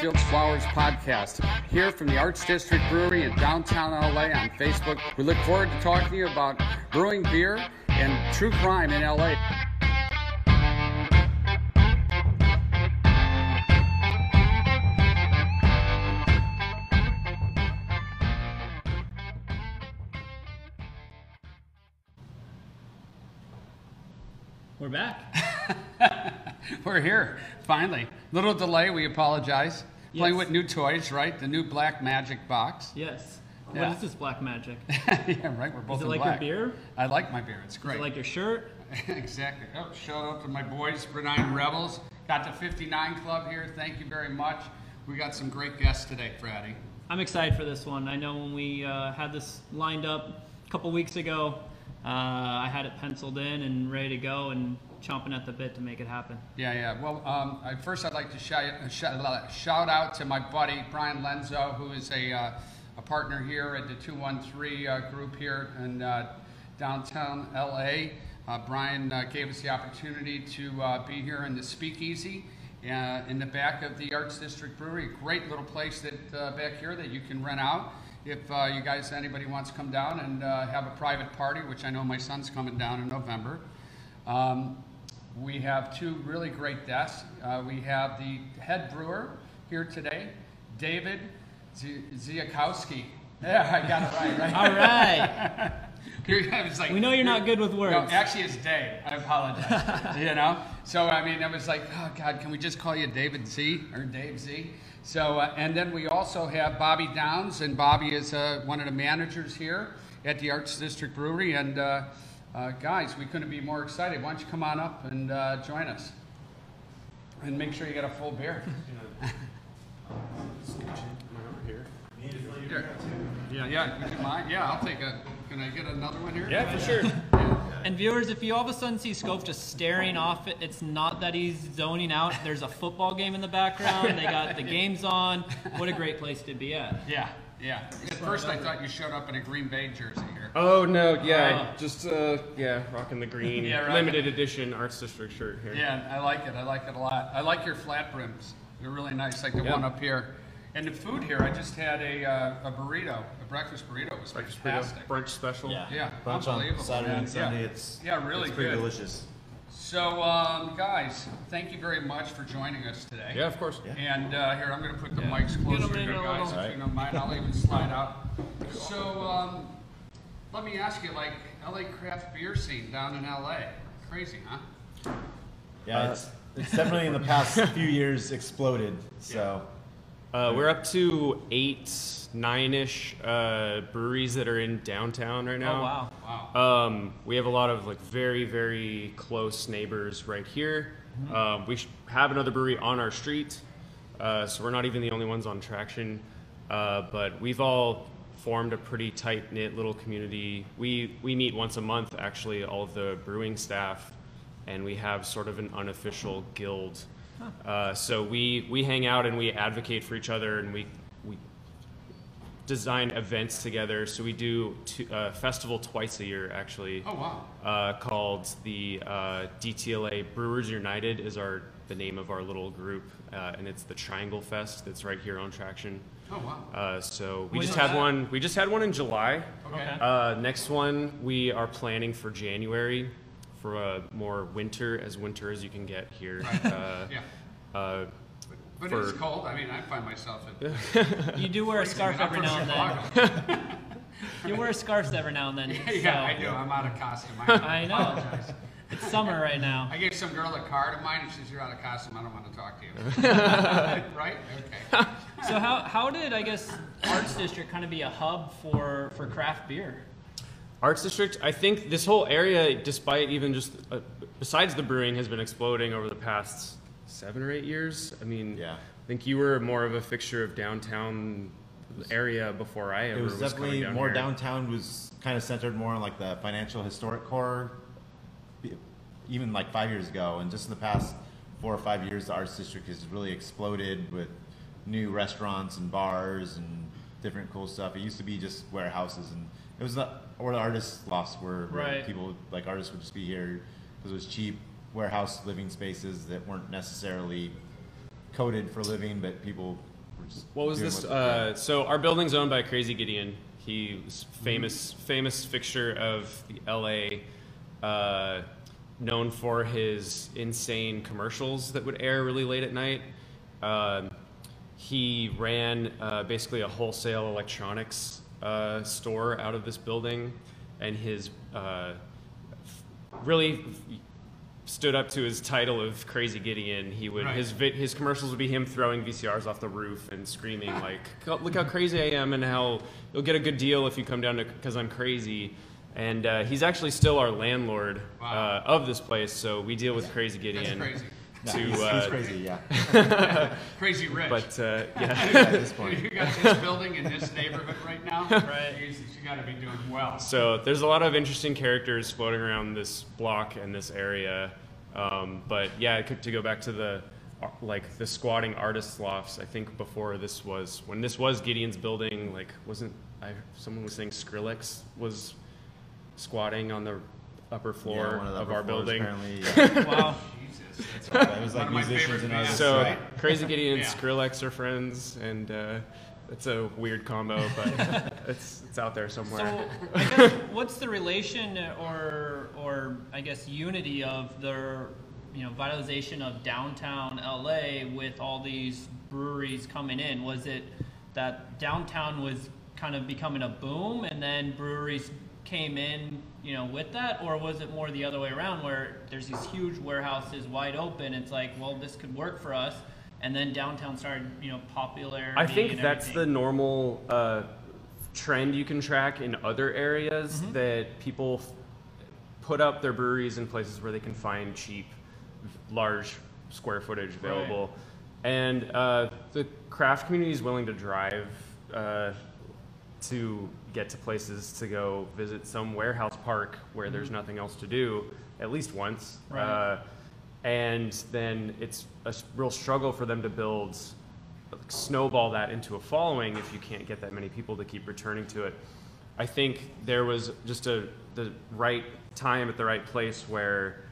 Fields Flowers podcast here from the Arts District Brewery in downtown LA on Facebook. We look forward to talking to you about brewing beer and true crime in LA. We're back. We're here, finally. Little delay, we apologize. Playing with new toys, right? The new Black Magic box. Yes. Yeah. What is this black magic? yeah, right. We're both Is it like black. your beer? I like my beer. It's Is great. it like your shirt? exactly. Oh, shout out to my boys, Brenine Rebels. Got the 59 Club here. Thank you very much. We got some great guests today, Fratty. I'm excited for this one. I know when we uh, had this lined up a couple weeks ago, uh, I had it penciled in and ready to go and chomping at the bit to make it happen. Yeah, yeah. Well, um, I, first I'd like to shout, shout, out to my buddy Brian Lenzo, who is a, uh, a partner here at the 213 uh, group here in uh, downtown LA. Uh, Brian uh, gave us the opportunity to uh, be here in the Speakeasy in the back of the Arts District Brewery. a Great little place that back here that you can rent out. If uh, you guys, anybody wants to come down and uh, have a private party, which I know my son's coming down in November. Um, we have two really great guests. Uh, we have the head brewer here today, David Z- Ziakowski. Yeah, I got it right, right? All right. Here, like, We know you're not good with No, words. actually, it's Dave. I apologize. you know, so I mean, I was like, oh God, can we just call you David Z or Dave Z? So, uh, and then we also have Bobby Downs, and Bobby is uh, one of the managers here at the Arts District Brewery. And uh, guys, we couldn't be more excited. Why don't you come on up and uh, join us, and make sure you get a full beer. Yeah, yeah, would you mind? Yeah, I'll take a. Can I get another one here? Yeah, for sure. And viewers, if you all of a sudden see Scope just staring off it, it's not that he's zoning out. There's a football game in the background. They got the games on. What a great place to be at. Yeah, yeah. At first, I thought you showed up in a Green Bay jersey here. Oh no, yeah, Oh. just uh, yeah, rocking the green Yeah, right. limited edition Arts District shirt here. Yeah, I like it. I like it a lot. I like your flat brims. They're really nice, like the Yeah. one up here. And the food here, I just had a, uh, a burrito, a breakfast burrito. It was Breakfast fantastic. burrito, brunch special. Yeah. Yeah, Brunch on unbelievable. Saturday and Yeah. Sunday. It's Yeah, really it's pretty good. delicious. So, um, guys, thank you very much for joining us today. Yeah, of course. Yeah. And uh, here, I'm going to put the Yeah. mics closer to you guys, little- if you don't mind. I'll even slide out. So, um, let me ask you, like, LA craft beer scene down in LA, crazy, huh? Yeah, it's, it's definitely in the past few years exploded. So Uh, we're up to eight, nine-ish uh, breweries that are in downtown right Oh now. wow. Wow. Um, we have a lot of like very, very close neighbors right here. Um, we sh- have another brewery on our street, uh, so we're not even the only ones on traction. Uh, but we've all formed a pretty tight knit little community. We we meet once a month, actually, all of the brewing staff, and we have sort of an unofficial guild. Uh, so we we hang out and we advocate for each other, and we we design events together. So we do a uh, festival twice a year, actually, Oh, wow. uh, called the uh, DTLA Brewers United is our the name of our little group, uh, and it's the Triangle Fest that's right here on Traction. Oh, wow. Uh, so we When just had that? one. We just had one in July. Okay. Uh, next one we are planning for January, for a more winter as winter as you can get here. Uh, Yeah. uh, But for- it's cold. I mean, I find myself at. You do wear a scarf every now and then. You wear scarves every now and then. yeah, I so- do. I'm out of costume. I, I know. apologize. It's summer right now. I gave some girl a card of mine, and she says, "You're out of costume. I don't want to talk to you." right? Okay. So how, how did I guess Arts District kind of be a hub for, for craft beer? Arts District, I think this whole area, despite even just uh, besides the brewing, has been exploding over the past seven or eight years. I mean, Yeah. I think you were more of a fixture of downtown area before I ever it was coming definitely down more here. downtown was kind of centered more on like the financial historic core. Even like five years ago, and just in the past four or five years, the arts district has really exploded with new restaurants and bars and different cool stuff. It used to be just warehouses, and it was not where the artists lost were. where Right. People like artists would just be here because it was cheap warehouse living spaces that weren't necessarily coded for living, but people were just What was doing this? what Uh, so our building's owned by Crazy Gideon. He was famous, famous fixture of the LA, uh, known for his insane commercials that would air really late at night. Um, he ran uh, basically a wholesale electronics uh, store out of this building, and his uh, really stood up to his title of Crazy Gideon. He would Right. his vi- his commercials would be him throwing VCRs off the roof and screaming like, "Look how crazy I am, and how you'll get a good deal if you come down to because I'm crazy." And uh, he's actually still our landlord Wow. uh, of this place, so we deal with Crazy Gideon. Crazy. Yeah, to, he's, he's uh, crazy, yeah. Crazy rich. But uh, yeah, At this point. you got this building in this neighborhood right now. Right. You got to be doing well. So there's a lot of interesting characters floating around this block and this area. Um, but yeah, to go back to the like the squatting artists lofts, I think before this was when this was Gideon's building. Like, wasn't I? Someone was saying Skrillex was squatting on the upper floor Yeah, one the of upper our floors, building. Apparently, yeah. Wow. Jesus, that's Yeah, it was like musicians and bands. artists. So right? Crazy Gideon and Yeah. Skrillex are friends, and uh, it's a weird combo, but it's it's out there somewhere. So, I guess, what's the relation or, or I guess unity of the, you know, vitalization of downtown LA with all these breweries coming in? Was it that downtown was kind of becoming a boom, and then breweries came in, you know, with that, or was it more the other way around, where there's these huge warehouses wide open? It's like, well, this could work for us. And then downtown started, you know, popular. I think that's the normal uh, trend you can track in other areas Mm-hmm. that people put up their breweries in places where they can find cheap, large square footage available. And uh, the craft community is willing to drive uh, to get to places to go visit some warehouse park where there's nothing else to do at least once. Mm-hmm. Right. Uh, and then it's a real struggle for them to build snowball that into a following if you can't get that many people to keep returning to it. I think there was just a the right time at the right place where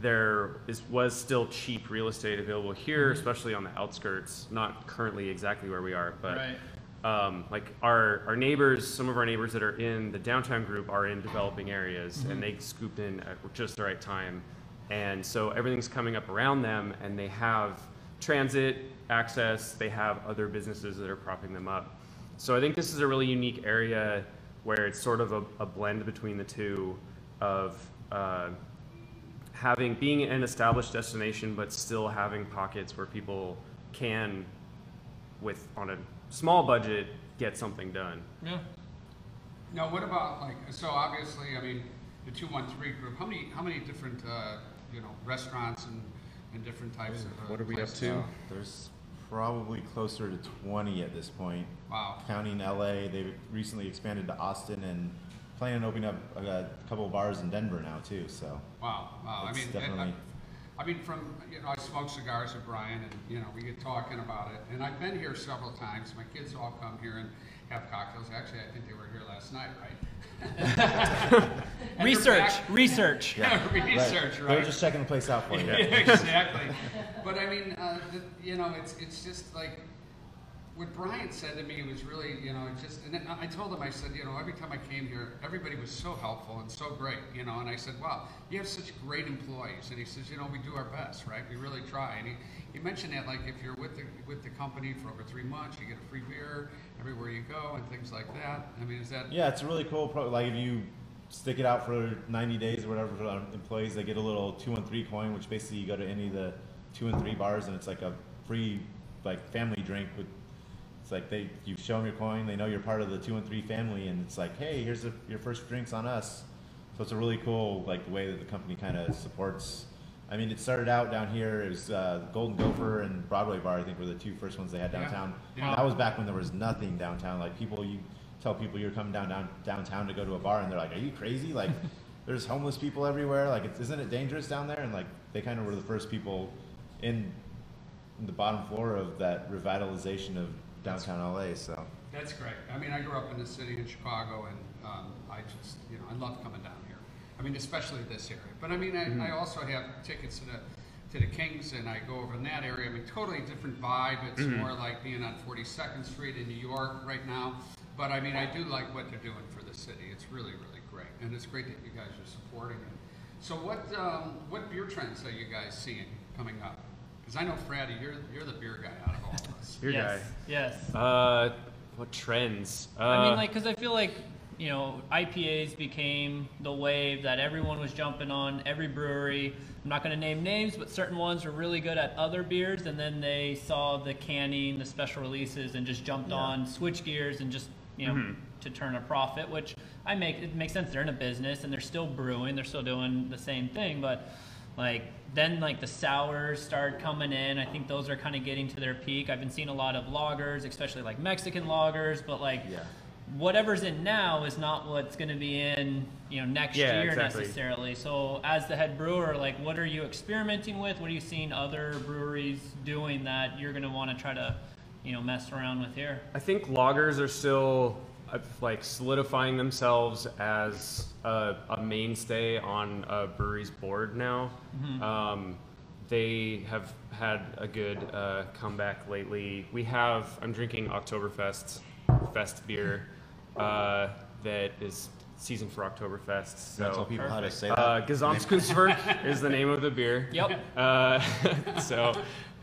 there is was still cheap real estate available here, especially on the outskirts. Not currently exactly where we are, but Right. Um, like our our neighbors, some of our neighbors that are in the downtown group are in developing areas, and they scooped in at just the right time, and so everything's coming up around them, and they have transit access, they have other businesses that are propping them up. So I think this is a really unique area where it's sort of a, a blend between the two of uh, having being an established destination, but still having pockets where people can, with on a small budget, get something done. Yeah. Now, what about like, so obviously, I mean, the two one three group, how many, how many different, uh, you know, restaurants and, and different types of. uh, What are we up places? to? Uh, There's probably closer to 20 at this point. Wow. Counting LA, they've recently expanded to Austin and planning on opening up a, a couple of bars in Denver now too. So Wow, wow. I It's mean, it- definitely- I, I mean, from, you know, I smoke cigars with Brian and, you know, we get talking about it. And I've been here several times. My kids all come here and have cocktails. Actually, I think they were here last night, right? research, they're Research, back- research. Research, They're just checking the place out for you. yeah, exactly. But I mean, uh, the, you know, it's it's just like what Brian said to me was really, you know, just. And I told him, I said, you know, every time I came here, everybody was so helpful and so great, you know. And I said, wow, you have such great employees. And he says, you know, we do our best, right? We really try. And he, he mentioned that like if you're with the with the company for over three months, you get a free beer everywhere you go and things like that. I mean, is that? Yeah, it's a really cool. Pro- like if you stick it out for 90 days or whatever for our employees, they get a little two and three coin, which basically you go to any of the two and three bars and it's like a free like family drink with. It's like they you show them your coin, they know you're part of the two and three family, and it's like, hey, here's the, your first drinks on us. So it's a really cool like the way that the company kind of supports. I mean, it started out down here. It was uh, Golden Gopher and Broadway Bar. I think were the two first ones they had Yeah. downtown. Yeah. That was back when there was nothing downtown. Like people, you tell people you're coming down, down downtown to go to a bar, and they're like, "Are you crazy? Like, there's homeless people everywhere. Like, it's, isn't it dangerous down there?" And like, they kind of were the first people in, in the bottom floor of that revitalization of downtown LA. So That's great. I mean, I grew up in the city in Chicago, and um, I just, you know, I love coming down here. I mean, especially this area. But I mean, I, I also have tickets to the to the Kings and I go over in that area. I mean, totally different vibe. It's more like being on 42nd Street in New York right now. But I mean, I do like what they're doing for the city. It's really, really great, and it's great that you guys are supporting it. So, what um, what beer trends are you guys seeing coming up? Because I know Fratty, you're you're the beer guy out of all of us. Your yes. Yes. Uh, what trends? Uh, I mean, like, because I feel like, you know, IPAs became the wave that everyone was jumping on, every brewery. I'm not going to name names, but certain ones were really good at other beers, and then they saw the canning, the special releases, and just jumped Yeah. on, switch gears, and just, you know, to turn a profit, which I make, it makes sense. They're in a business and they're still brewing, they're still doing the same thing, but like then like the sours started coming in. I think those are kind of getting to their peak. I've been seeing a lot of lagers especially like mexican lagers but like Yeah. whatever's in now is not what's going to be in you know next Yeah, year exactly. necessarily. So as the head brewer like what are you experimenting with? What are you seeing other breweries doing that you're going to want to try to you know mess around with here? I think lagers are still like solidifying themselves as a, a mainstay on a brewery's board now. Um, they have had a good uh, comeback lately. We have I'm drinking Oktoberfest Fest beer uh, that is season for Oktoberfest. You wanna tell So people how to say that? uh, Gesamtkunstwerk is the name of the beer. Yep. Uh, so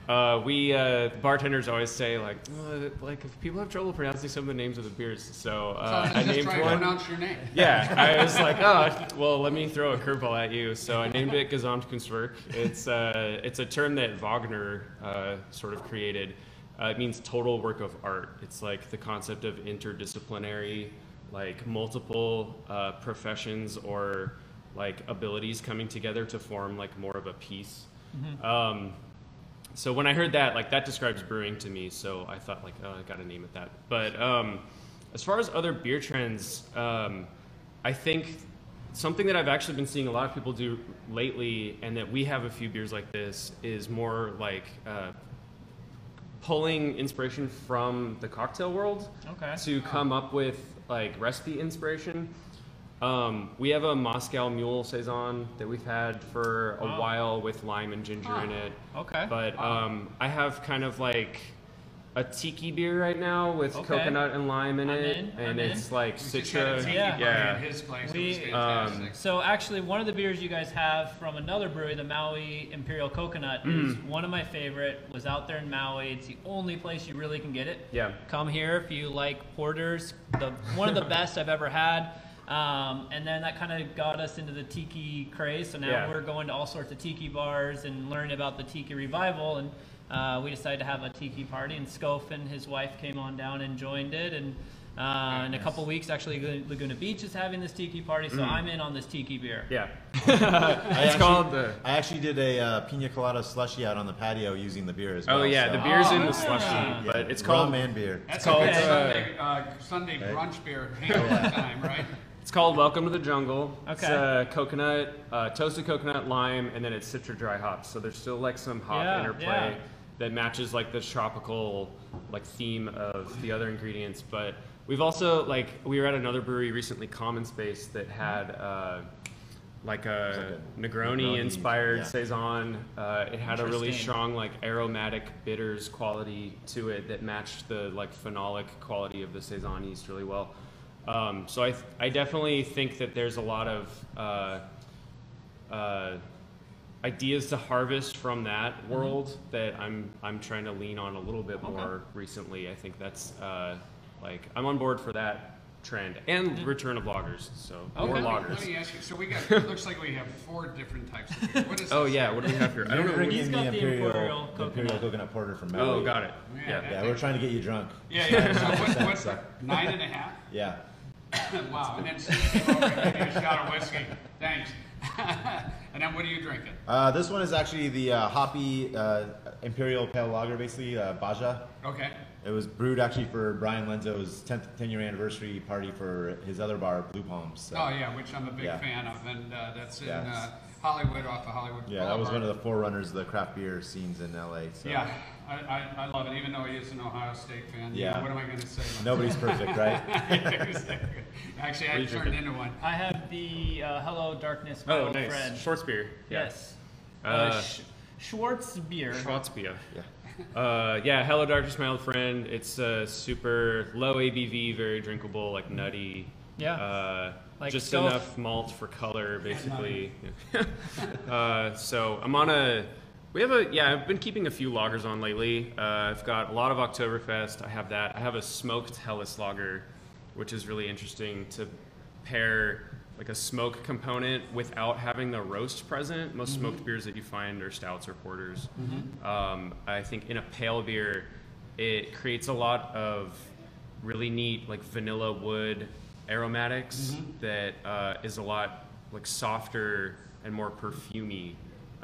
uh, we uh, bartenders always say like, "Uh, like if people have trouble pronouncing some of the names of the beers, so So uh, I I just named trying to one. pronounce your name. Yeah, I was like, oh, well, let me throw a curveball at you. So I named it Gesamtkunstwerk. It's uh, it's a term that Wagner uh, sort of created. Uh, it means total work of art. It's like the concept of interdisciplinary, like multiple uh, professions or like abilities coming together to form like more of a piece. Um, so when I heard that, like that describes brewing to me. So I thought like, oh, I got to name it that. But um, as far as other beer trends, um, I think something that I've actually been seeing a lot of people do lately, and that we have a few beers like this, is more like uh, pulling inspiration from the cocktail world Okay. to come up with like recipe inspiration. Um, we have a Moscow Mule saison that we've had for a Wow. while with lime and ginger in it. okay But um, I have kind of like a tiki beer right now with Okay. coconut and lime in I'm it, in, and I'm in. it's like We just had a citra. tiki Yeah. yeah. his place. We- it was fantastic. Um, So actually, one of the beers you guys have from another brewery, the Maui Imperial Coconut, is Mm. one of my favorite. Was out there in Maui. It's the only place you really can get it. Yeah. Come here if you like porters. The one of the best I've ever had. Um, and then that kind of got us into the tiki craze. So now Yeah. we're going to all sorts of tiki bars and learning about the tiki revival. And uh, we decided to have a tiki party. And Scof and his wife came on down and joined it. And uh, in a couple weeks, actually, Laguna Beach is having this tiki party. So I'm in on this tiki beer. Yeah. It's actually- called the. I actually did a uh, pina colada slushy out on the patio using the beer as well. Oh yeah, so- the beer's in Oh, the slushy, yeah. Yeah, but it's rum called man beer. That's called, a good uh, Sunday, uh, Sunday brunch beer hangover time, right? It's called Welcome to the Jungle. It's Okay. uh, coconut, uh, toasted coconut, lime, and then it's citra dry hops. So there's still like some hop Yeah, interplay yeah. that matches like the tropical like theme of the other ingredients. But we've also like we were at another brewery recently, Common Space, that had uh, like a like a Negroni Negroni, inspired yeah. saison. Uh, it had a really strong like aromatic bitters quality to it that matched the like phenolic quality of the saison yeast really well. Um, so I, I definitely think that there's a lot of uh, uh, ideas to harvest from that Mm-hmm. world that I'm I'm trying to lean on a little bit Okay. more recently. I think that's uh, like I'm on board for that trend and return of lagers. So more Mm-hmm. Lagers. Let me ask you, so we got, it looks like we have four different types of beer. What is Oh this? yeah, what do we have here? I don't know. drinking He's the got the imperial, Imperial the imperial coconut. coconut porter from Maui. Oh, got it. Yeah. Yeah. Yeah, we're trying to get you drunk. Yeah, yeah, so what, what's the, nine and a half? Yeah. Wow, and then Steve over here, give me a shot of whiskey, thanks. And then what are you drinking? Uh, this one is actually the uh, hoppy uh, imperial pale lager, basically uh, Baja. Okay, It was brewed actually for Brian Lenzo's 10th 10 year anniversary party for his other bar, Blue Palms. So, oh yeah, which I'm a big Yeah. fan of, and uh, that's in Yeah. uh, Hollywood, off of Hollywood yeah, that was one of the forerunners of the craft beer scenes in LA. So. Yeah, I, I, I love it, even though he is an Ohio State fan. Yeah. What am I gonna say? Nobody's perfect, right? Actually, I are you turned into one. I have the uh, Hello Darkness, my Oh, old nice. friend. Short spear. Yeah. Yes. Uh, Uh, sh- Schwartz beer. Schwarzbier. Yeah. Uh, yeah, Hello Darkness, my old friend. It's uh, super low ABV, very drinkable, like nutty. Yeah. Uh, Like just stuff- enough malt for color, basically. uh, so I'm on a. We have a yeah. I've been keeping a few lagers on lately. Uh, I've got a lot of Oktoberfest. I have that. I have a smoked Helles lager, which is really interesting to pair like a smoke component without having the roast present. Most smoked beers that you find are stouts or porters. Um, I think in a pale beer, it creates a lot of really neat like vanilla wood aromatics that uh, is a lot like softer and more perfumey,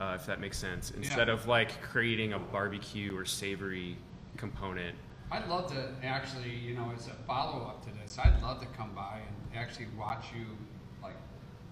uh, if that makes sense. Instead Yeah. of like creating a barbecue or savory component. I'd love to actually, you know, as a follow-up to this, I'd love to come by and actually watch you, like,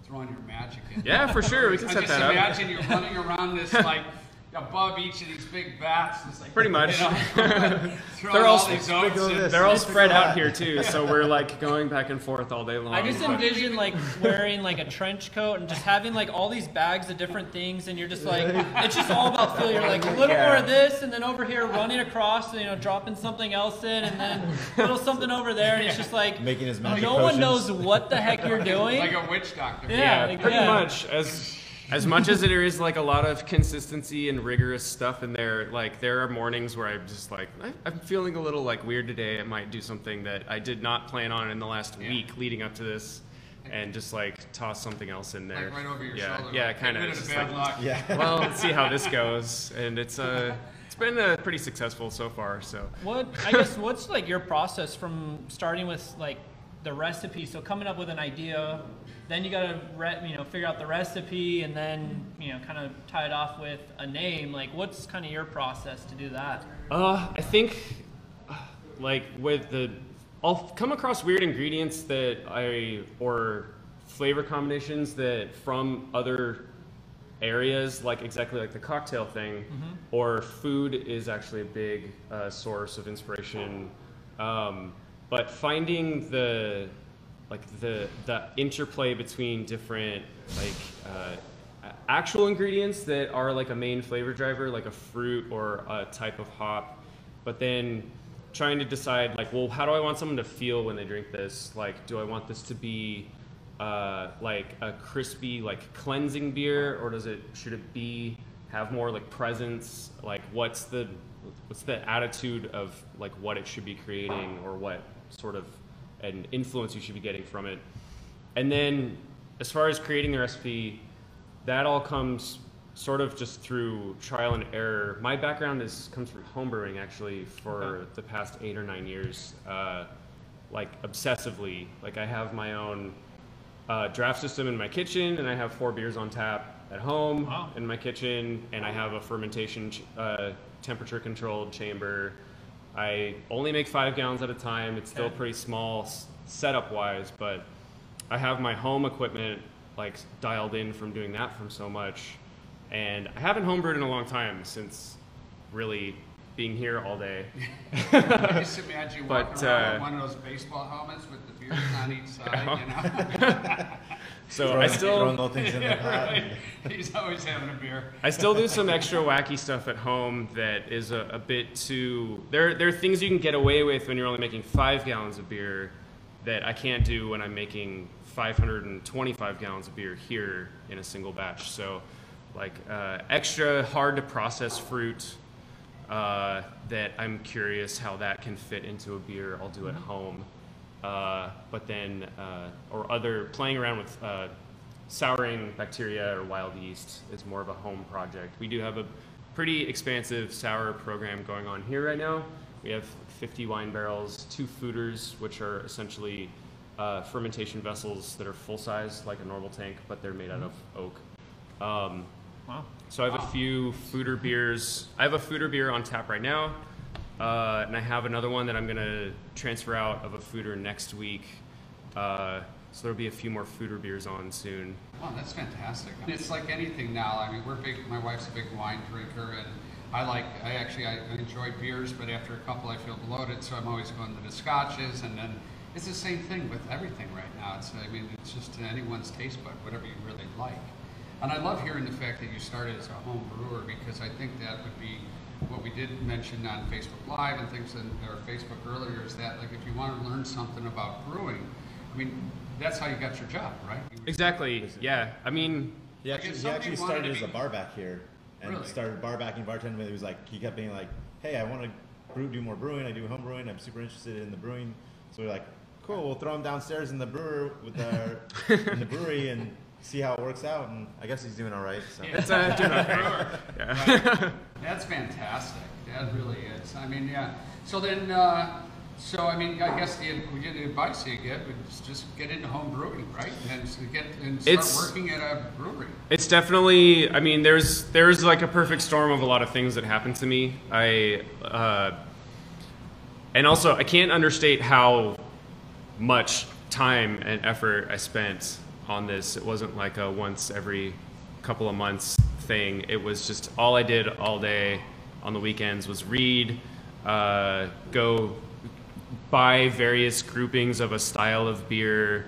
throwing your magic in. Yeah, for sure. We can I set just that up. imagine you're running around this, like, above each of these big bats. It's like, Pretty much. You know, They're all all these oats this. They're all spread out here too, so we're like going back and forth all day long. I just envision like wearing like a trench coat and just having like all these bags of different things, and you're just like, it's just all about feel. You're like a little more of this, and then over here running across, and, you know, dropping something else in, and then a little something over there, and it's just like Making his magic no one knows what the heck you're doing. Like a witch doctor. Yeah, yeah, like, pretty yeah. much as as much as there is like a lot of consistency and rigorous stuff in there like there are mornings where i'm just like I, i'm feeling a little like weird today i might do something that i did not plan on in the last Yeah. week leading up to this and just like toss something else in there Like right over your yeah shoulder. yeah like, kind of rid just bad like luck. Yeah. well let's see how this goes and it's uh it's been uh, pretty successful so far so What I guess what's like your process from starting with like the recipe? So coming up with an idea, then you gotta re- you know figure out the recipe, and then you know kind of tie it off with a name. Like what's kind of your process to do that? Uh, I think, like with the, I'll come across weird ingredients that I or flavor combinations that from other areas, like exactly like the cocktail thing, or food is actually a big uh, source of inspiration. Um, but finding the like the the interplay between different like uh, actual ingredients that are like a main flavor driver, like a fruit or a type of hop, but then trying to decide like, well, how do I want someone to feel when they drink this? Like, do I want this to be uh, like a crispy, like cleansing beer, or does it should it be have more like presence? Like, what's the what's the attitude of like what it should be creating, or what sort of an influence you should be getting from it? And then, as far as creating the recipe, that all comes sort of just through trial and error. My background is comes from homebrewing actually for Okay. the past eight or nine years, uh, like obsessively. Like I have my own uh, draft system in my kitchen, and I have four beers on tap at home Wow. in my kitchen, and I have a fermentation ch- uh, temperature controlled chamber. I only make five gallons at a time. It's still Okay. pretty small s- setup wise, but I have my home equipment like dialed in from doing that from so much, and I haven't homebrewed in a long time since really being here all day. I just imagine you But, walking around uh, with one of those baseball helmets with the beers on each side, you know? So Throwing, I still little things in the pot. Right. He's always having a beer. I still do some extra wacky stuff at home that is a, a bit too. There, there are things you can get away with when you're only making five gallons of beer that I can't do when I'm making 525 gallons of beer here in a single batch. So, like uh, extra hard to process fruit uh, that I'm curious how that can fit into a beer I'll do at home. Uh, but then, uh, or other playing around with uh, souring bacteria or wild yeast is more of a home project. We do have a pretty expansive sour program going on here right now. We have 50 wine barrels, two foeders, which are essentially uh, fermentation vessels that are full size, like a normal tank, but they're made out of oak. Um, Wow. So I have a few foeder beers. I have a foeder beer on tap right now, uh, and I have another one that I'm gonna transfer out of a foeder next week. Uh, so there'll be a few more foeder beers on soon. Oh, that's fantastic. It's like anything now. I mean, we're big. My wife's a big wine drinker, and I like. I actually I enjoy beers, but after a couple, I feel bloated, so I'm always going to the scotches, and then it's the same thing with everything right now. It's. I mean, it's just anyone's taste bud, whatever you really like. And I love hearing the fact that you started as a home brewer because I think that would be what we did mention on Facebook Live and things in or Facebook earlier is that like if you want to learn something about brewing, I mean that's how you got your job, right? You were- Exactly. Yeah. I mean, He actually, he actually started to as a be- bar back here and Really? started bar backing, bartending. But he was like, he kept being like, hey, I want to brew, do more brewing. I do home brewing. I'm super interested in the brewing. So we're like, cool, we'll throw him downstairs in the brewer with our, in the brewery and see how it works out. And I guess he's doing all right. So. it's uh, doing okay. Yeah. That's fantastic. That really is. I mean, yeah. So then, uh, so I mean, I guess the, we get the advice you get is just get into home brewing, right? And get and start It's- working at a brewery. It's definitely. I mean, there's there's like a perfect storm of a lot of things that happened to me. I uh, and also I can't understate how much time and effort I spent on this. It wasn't like a once every couple of months thing. It was just all I did all day on the weekends was read, uh, go buy various groupings of a style of beer,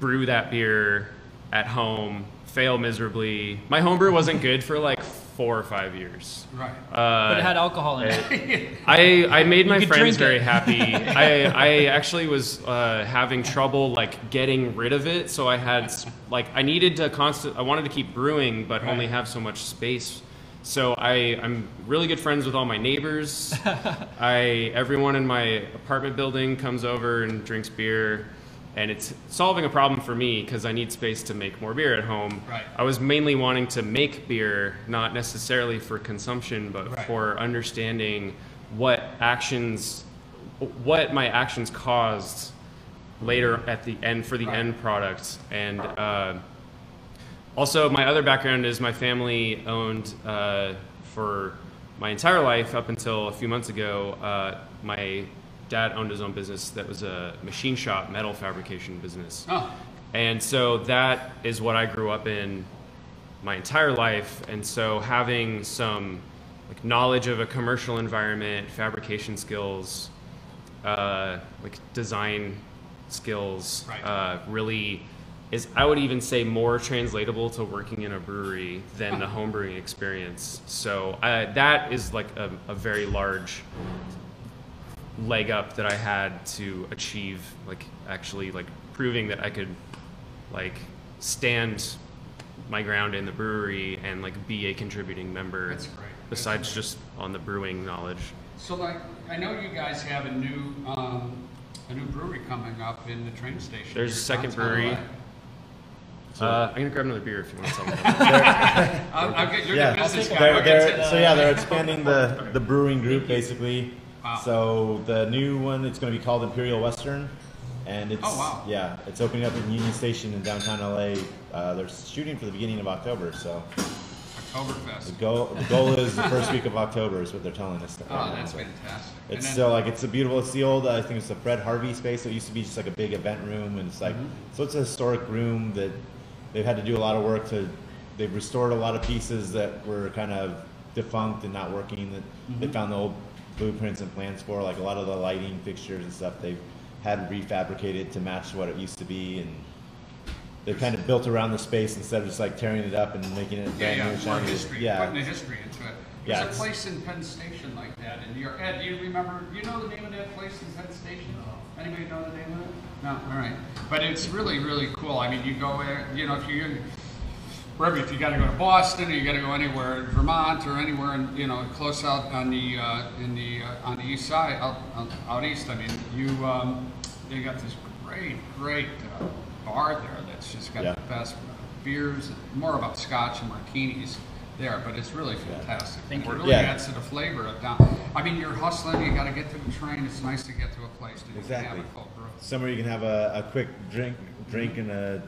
brew that beer at home, fail miserably. My homebrew wasn't good for like four or five years. Right. Uh, but it had alcohol in it. I, I made my friends very it. happy. I, I actually was uh, having trouble like getting rid of it, so I had like I needed to constant. I wanted to keep brewing, but only have so much space. So I I'm really good friends with all my neighbors. I everyone in my apartment building comes over and drinks beer. And it's solving a problem for me because I need space to make more beer at home. Right. I was mainly wanting to make beer, not necessarily for consumption, but Right. for understanding what actions what my actions caused later at the end for the Right. end product and uh, also my other background is my family owned uh, for my entire life up until a few months ago uh, my dad owned his own business that was a machine shop metal fabrication business Oh, and so that is what I grew up in my entire life. And so having some like knowledge of a commercial environment, fabrication skills, uh, like design skills, Right. uh, really is I would even say more translatable to working in a brewery than the homebrewing experience. So uh, that is like a, a very large leg up that I had to achieve, like actually like proving that I could like stand my ground in the brewery and like be a contributing member. That's great. That's Besides great. just on the brewing knowledge. so like I know you guys have a new um, a new brewery coming up in the train station. There's a second brewery. LA. uh, I'm gonna grab another beer if you want something. I'll, I'll get your Yeah. business guy. They're, they're, so yeah, they're expanding the, the brewing group basically. Wow. So the new one, it's going to be called Imperial Western, and it's Oh, wow. yeah, it's opening up in Union Station in downtown LA. Uh, they're shooting for the beginning of October, so the goal the goal is the first week of October is what they're telling us. Oh, that's fantastic. It's then- still like it's a beautiful. It's the old. Uh, I think it's the Fred Harvey space. It used to be just like a big event room, and it's like Mm-hmm. so. It's a historic room that they've had to do a lot of work to. They've restored a lot of pieces that were kind of defunct and not working. That they Mm-hmm. found the old blueprints and plans for, like a lot of the lighting fixtures and stuff. They've had refabricated to match what it used to be, and they're kind of built around the space instead of just like tearing it up and making it Yeah, brand yeah, new, more shiny. history, Yeah, putting the history into it. Yeah, There's it's- a place in Penn Station like that in New York. Ed, do you remember, you know the name of that place in Penn Station? Anybody know the name of it? No, all right. But it's really, really cool. I mean, you go, there, you know, if you, wherever, if you gotta go to Boston or you gotta go anywhere in Vermont or anywhere, in, you know, close out on the, uh, in the, uh, on the east side, out, out, out east, I mean, you, um, they got this great, great, uh, bar there that's just got Yeah. the best beers, more about scotch and martinis there, but it's really fantastic. Thank And you. It really Yeah. adds to the flavor of down. I mean, you're hustling, you gotta get to the train, it's nice to get to a place to have a cold brew. Somewhere you can have a, a quick drink, drink and a,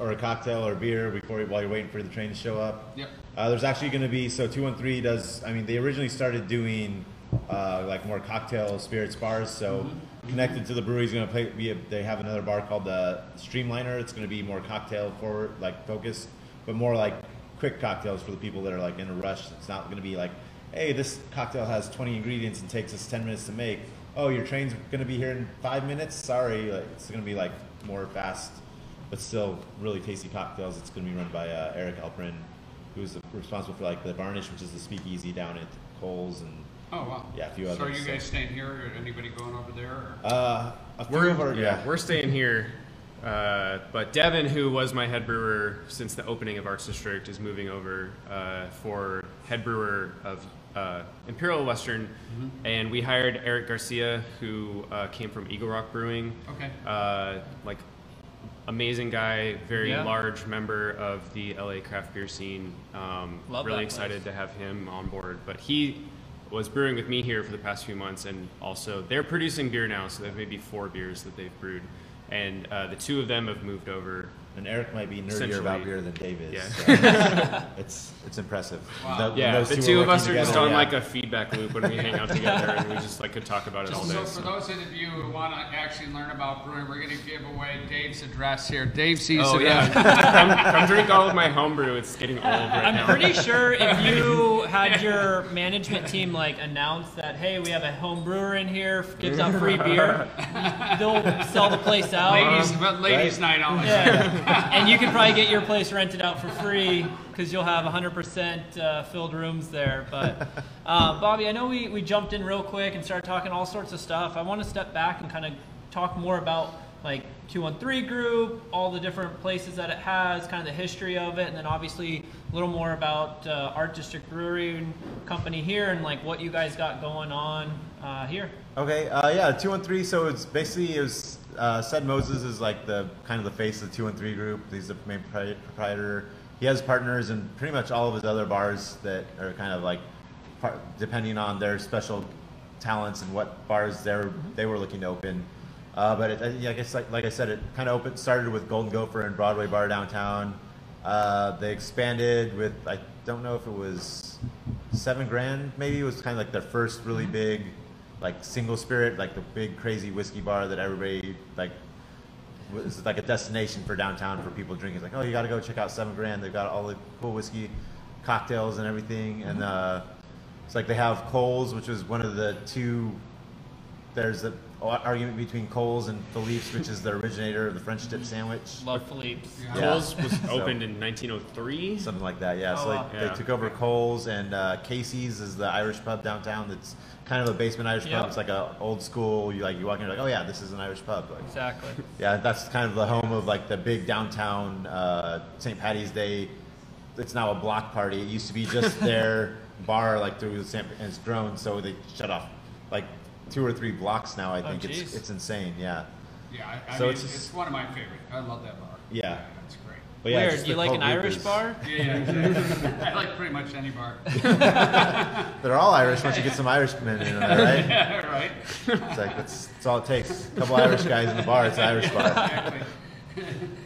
or a cocktail or a beer before while you're waiting for the train to show up. Yep. Uh, there's actually going to be so 213 does. I mean, they originally started doing uh, like more cocktail spirits bars. So connected to the brewery is going to play. Be a, they have another bar called the Streamliner. It's going to be more cocktail forward, like focused, but more like quick cocktails for the people that are like in a rush. It's not going to be like, hey, this cocktail has 20 ingredients and takes us 10 minutes to make. Oh, your train's going to be here in five minutes. Sorry, like, it's going to be like more fast but still really tasty cocktails. It's going to be run by uh, Eric Alperin, who's responsible for like the Varnish, which is the speakeasy down at Coles and Oh, wow. Yeah, a few others. So are others, you so- guys staying here, or anybody going over there, or? uh, a few We're of our, yeah, we're staying here. Uh, but Devin, who was my head brewer since the opening of Arts District, is moving over uh, for head brewer of uh, Imperial Western, Mm-hmm. and we hired Eric Garcia, who uh, came from Eagle Rock Brewing. Okay. Uh, like amazing guy, very Yeah. large member of the LA craft beer scene. Um, really excited place. to have him on board. But he was brewing with me here for the past few months, and also they're producing beer now, so they have maybe four beers that they've brewed, and uh, the two of them have moved over. And Eric might be nerdier about beer than Dave is. Yeah. so it's it's impressive. Wow. Tho- when Yeah, those the are two of us are just on yeah. like a feedback loop when we hang out together, and we just like could talk about it all day. so for those of you who want to actually learn about brewing, we're going to give away Dave's address here. Dave sees Oh it. yeah, come, come drink all of my homebrew. It's getting old right I'm now. pretty sure if you had your management team like announce that, hey, we have a home brewer in here, gives out free beer, they'll sell the place out. Ladies, um, but ladies' night on Yeah. And you can probably get your place rented out for free because you'll have 100% uh, filled rooms there. But uh, Bobby, I know we, we jumped in real quick and started talking all sorts of stuff. I want to step back and kind of talk more about like 213 group, all the different places that it has, kind of the history of it, and then obviously a little more about uh, Art District Brewery and Company here and like what you guys got going on uh, here. Okay, uh, yeah, two one three. So it's basically it was uh, Moses is like the kind of the face of the two and three group. He's the main proprietor. He has partners in pretty much all of his other bars that are kind of like par- depending on their special talents and what bars they were they were looking to open. Uh, but it, yeah, I guess like, like I said, it kind of opened started with Golden Gopher and Broadway Bar downtown. Uh, they expanded with I don't know if it was seven grand maybe it was kind of like their first really big like single spirit like the big crazy whiskey bar that everybody like was like a destination for downtown for people drinking. It's like, oh, you got to go check out Seven Grand. They've got all the cool whiskey, cocktails, and everything. And uh, it's like they have Coles, which was one of the two. There's an argument between Coles and Philippe's, which is the originator of the French dip sandwich. Love Philippe's. Yeah. Coles was So- opened in 1903. Something like that, yeah. Oh, so wow. like, Yeah. they took over Coles and uh, Casey's is the Irish pub downtown. That's kind of a basement Irish Yep. pub. It's like a old school. You like you walk in, you're like, oh yeah, this is an Irish pub. Like, Exactly. Yeah, that's kind of the home of like the big downtown uh, St. Patty's Day. It's now a block party. It used to be just their bar, like through the St. and it's grown, so they shut off like two or three blocks now. I Oh, think it's it's insane. Yeah, Yeah, I, I So mean, it's it's, one of my favorite. I love that bar. Yeah. That's great. but yeah, Weird. Do you like an Irish is- bar? Yeah, yeah, exactly. I like pretty much any bar. They're all Irish once you get some Irishmen in there, right? Yeah, right? It's like that's, that's all it takes. A couple Irish guys in the bar, it's an Irish bar. Exactly.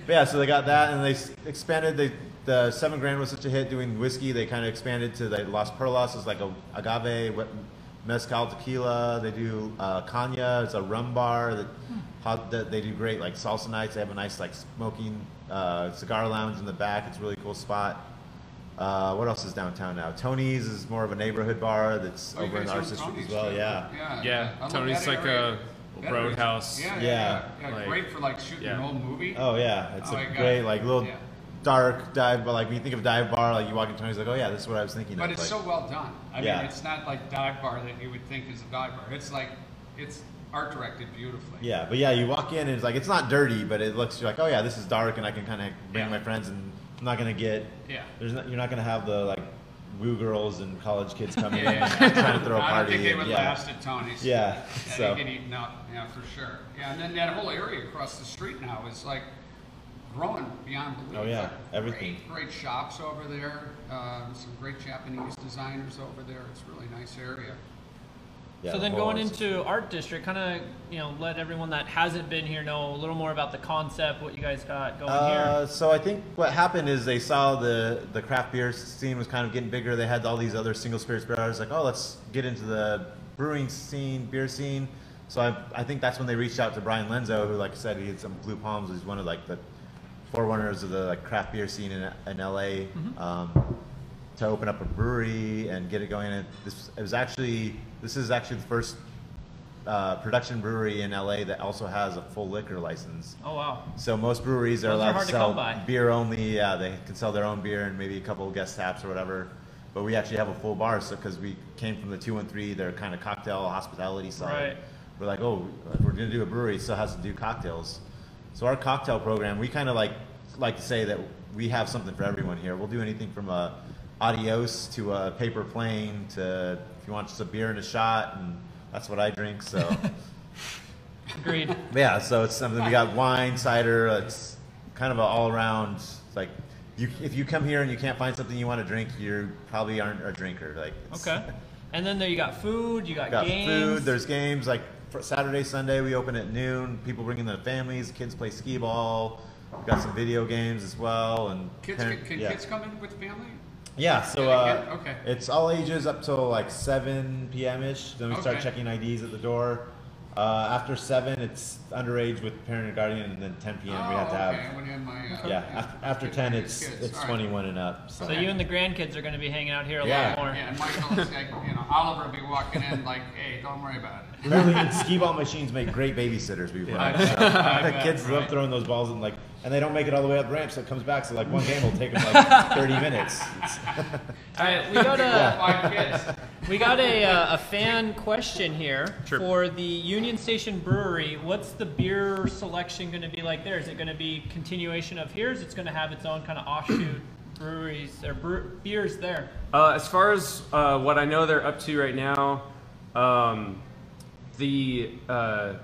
But yeah, so they got that, and they expanded. They the seven grand was such a hit doing whiskey. They kind of expanded to the Las Perlas is like a agave what- mezcal tequila. They do uh, Caña. It's a rum bar that, how, that they do great like salsa nights. They have a nice like smoking uh, cigar lounge in the back. It's a really cool spot. Uh, what else is downtown now? Tony's is more of a neighborhood bar that's Oh, over in guys the own Arts District as well. too. Yeah. Yeah. Yeah, I Tony's like area. a That roadhouse. Yeah, yeah, Yeah. yeah. yeah Like- great for like shooting yeah. an old movie. Oh yeah, it's Oh, I a got great like little Yeah. Dark dive. But like when you think of dive bar, like you walk in Tony's, like oh yeah, this is what I was thinking. But of. it's like, so well done. I Yeah. mean, it's not like dive bar that you would think is a dive bar. It's like it's art directed beautifully. Yeah, but yeah, you walk in and it's like it's not dirty, but it looks you're like, oh yeah, this is dark, and I can kind of bring Yeah. my friends, and I'm not gonna get. Yeah. There's not, you're not gonna have the like woo girls and college kids coming Yeah, in yeah, yeah. trying to throw a I don't party. think they would yeah. last at Tony's. Yeah, Yeah, so- they get eaten up. Yeah, for sure. Yeah, and then that whole area across the street now is like growing beyond belief. Oh, yeah, everything. Great, great shops over there. Uh, some great Japanese designers over there. It's a really nice area. Yeah, so then going Arts- into art district, kind of you know let everyone that hasn't been here know a little more about the concept, what you guys got going Uh, here. so I think what happened is they saw the the craft beer scene was kind of getting bigger. They had all these other single spirits bars. Like, oh, let's get into the brewing scene, beer scene. So I, I think that's when they reached out to Brian Lenzo, who, like I said, he had some Blue Palms. He's one of like the forerunners of the like, craft beer scene in, in LA. Um, to open up a brewery and get it going. And this it was actually this is actually the first uh, production brewery in LA that also has a full liquor license. Oh wow. So most breweries are Those allowed hard to to sell by. beer only. Yeah, they can sell their own beer and maybe a couple of guest taps or whatever. But we actually have a full bar, so because we came from the two one three, they're kind of cocktail hospitality side. Right. We're like, oh, if we're gonna do a brewery, it still has to do cocktails. So our cocktail program, we kind of like like to say that we have something for everyone here. We'll do anything from a adios to a paper plane to if you want just a beer and a shot, and that's what I drink. So. Agreed. Yeah, so it's something we got wine, cider. It's kind of an all around like you if you come here and you can't find something you want to drink, you probably aren't a drinker. Like Okay. And then there you got food. You got, got games. food. There's games like for Saturday, Sunday. We open at noon. People bring in their families. Kids play skee ball. We've got some video games as well. And Kids, parent- can, can yeah. kids come in with family? Yeah, so uh. Okay. it's all ages up till like 7 p.m. ish. Then we start checking IDs at the door. Uh, after 7, it's underage with parent and guardian, and then 10 p.m. we have to Oh, have. okay. I wouldn't my, uh, Yeah, after, after kids- 10, it's kids. it's All right. 21 and up. So, So you and the grandkids are going to be hanging out here a Yeah. lot more. Yeah, and Michael is like, you know, Oliver will be walking in like, hey, don't worry about it. Apparently, and skee ball machines make great babysitters. We've learned. I So, bet, kids love right. throwing those balls and like, and they don't make it all the way up the ramp, so it comes back. So like one game will take them like 30 minutes. All right, we got a Five kids. we got a, uh, a fan question here Sure. for the Union Station Brewery. What's the beer selection going to be like there? Is it going to be continuation of here? Is it going to have its own kind of offshoot breweries or bre- beers there? Uh, as far as uh, what I know they're up to right now, um, the uh,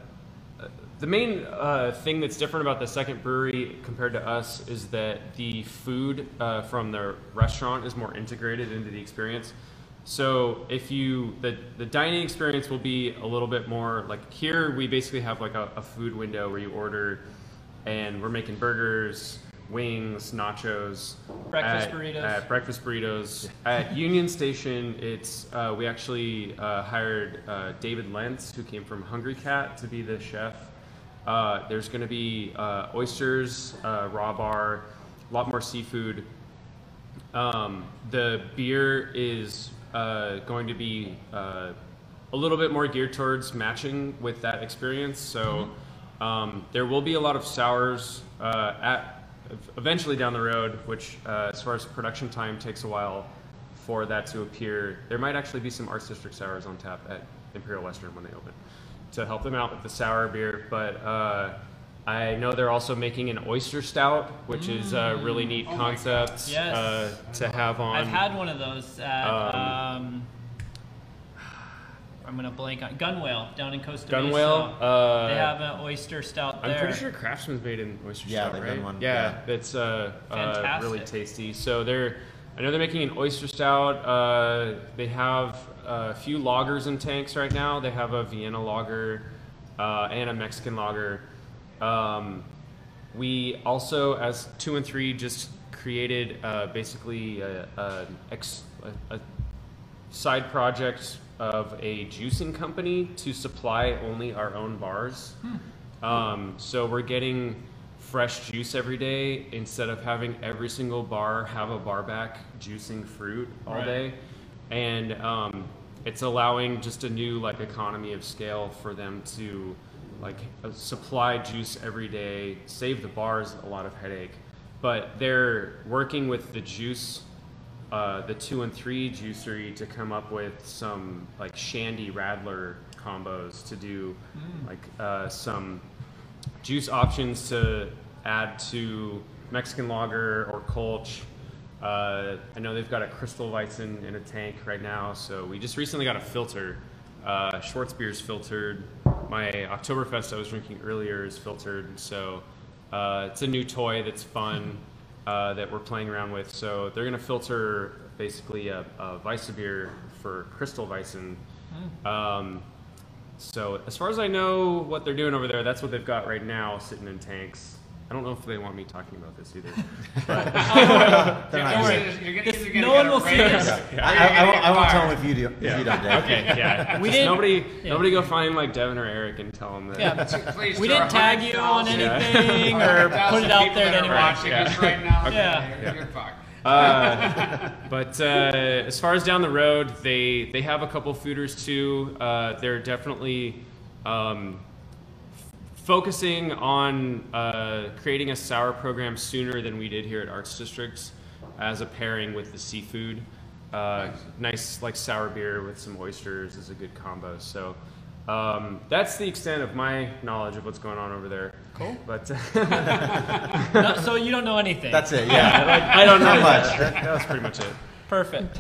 the main uh, thing that's different about the second brewery compared to us is that the food uh, from the restaurant is more integrated into the experience. So if you the the dining experience will be a little bit more like here we basically have like a, a food window where you order and we're making burgers, wings, nachos, Breakfast at- burritos. at breakfast burritos at Union Station. It's uh, we actually uh, hired uh, David Lentz, who came from Hungry Cat, to be the chef. Uh, there's going to be uh, oysters, uh, raw bar, a lot more seafood. Um, the beer is uh, going to be uh, a little bit more geared towards matching with that experience. So um, there will be a lot of sours uh, at eventually down the road, which as far as production time takes a while for that to appear. There might actually be some Arts District sours on tap at Imperial Western when they open to help them out with the sour beer. But uh, I know they're also making an oyster stout, which is a really neat Oh my concept Yes. uh, to have on. I've had one of those at. Um, Um, I'm gonna blank on Gunwhale down in Costa Gunwhale. Mesa. Uh, they have an oyster stout there. I'm pretty sure Craftsman's made an oyster Yeah, stout, they've right? done one, Yeah, yeah. it's uh, uh, really Fantastic. tasty. So they're, I know they're making an oyster stout. Uh, they have a few lagers in tanks right now. They have a Vienna lager uh, and a Mexican lager. Um, we also, as two and three, just created uh, basically a, a, ex, a, a side project of a juicing company to supply only our own bars. Um, so we're getting fresh juice every day instead of having every single bar have a bar back juicing fruit all Right. day, and um, it's allowing just a new like economy of scale for them to like uh, supply juice every day, save the bars a lot of headache. But they're working with the juice uh, the two and three juicery to come up with some like Shandy Radler combos to do like uh, some juice options to add to Mexican lager or Kolsch. Uh, I know they've got a Crystal Weizen in a tank right now, so we just recently got a filter. Uh, Schwarzbier's filtered. My Oktoberfest I was drinking earlier is filtered, so uh, it's a new toy that's fun uh, that we're playing around with. So they're going to filter basically a, a Weisse beer for Crystal Weizen. Um, so as far as I know, what they're doing over there, that's what they've got right now, sitting in tanks. I don't know if they want me talking about this either. They're Yeah, not you're gonna- This- no one will see this. or I, I, I, won't- I won't tell them if you do. If you don't, Dave. okay, yeah. We Just didn't- nobody, yeah. nobody go find like Devin or Eric and tell them that. Yeah, Please, we there didn't tag you on 100,000 anything or put it out people there to that are anyone. watching Yeah. us right now. Yeah. You're, you're fucked. Uh, but uh, as far as down the road, they they have a couple foeders too. Uh, they're definitely um, focusing on uh, creating a sour program sooner than we did here at Arts Districts as a pairing with the seafood. Uh, nice, like sour beer with some oysters is a good combo. So um, that's the extent of my knowledge of what's going on over there. Cool. But No, so you don't know anything. That's it. Yeah. I don't know much. That, that was pretty much it. perfect.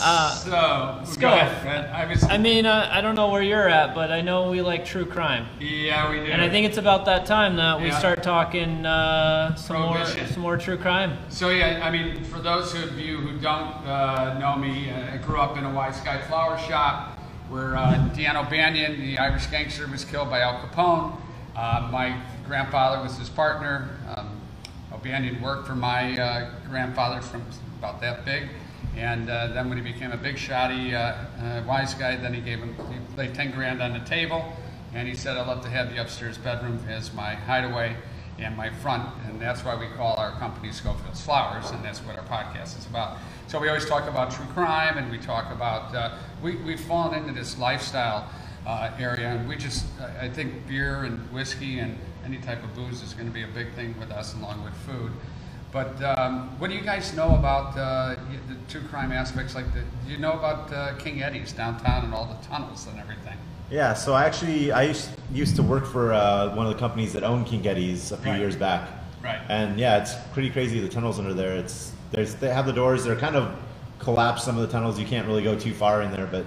Uh, So, go ahead, I was, I mean, uh, I don't know where you're at, but I know we like true crime, yeah, we do. and I think it's about that time that we Yeah. start talking uh, some more some more true crime. So yeah, I mean, for those of you who don't uh, know me, uh, I grew up in a White Sky flower shop where uh, Dean O'Banion, the Irish gangster, was killed by Al Capone. Uh, my grandfather was his partner. Um, O'Banion worked for my uh, grandfather from about that big. And uh, then when he became a big shotty uh, uh, wise guy, then he gave him he laid 10 grand on the table. And he said, I'd love to have the upstairs bedroom as my hideaway and my front, and that's why we call our company Schofield's Flowers, and that's what our podcast is about. So we always talk about true crime, and we talk about uh, we we've fallen into this lifestyle uh, area, and we just I think beer and whiskey and any type of booze is going to be a big thing with us, along with food. But um, what do you guys know about uh, the true crime aspects? Like, the, do you know about uh, King Eddie's downtown and all the tunnels and everything? Yeah, so I actually I used, used to work for uh, one of the companies that owned King Eddie's a few Right. years back. Right. And yeah, it's pretty crazy the tunnels under there. It's there's they have the doors. They're kind of collapsed. Some of the tunnels you can't really go too far in there, but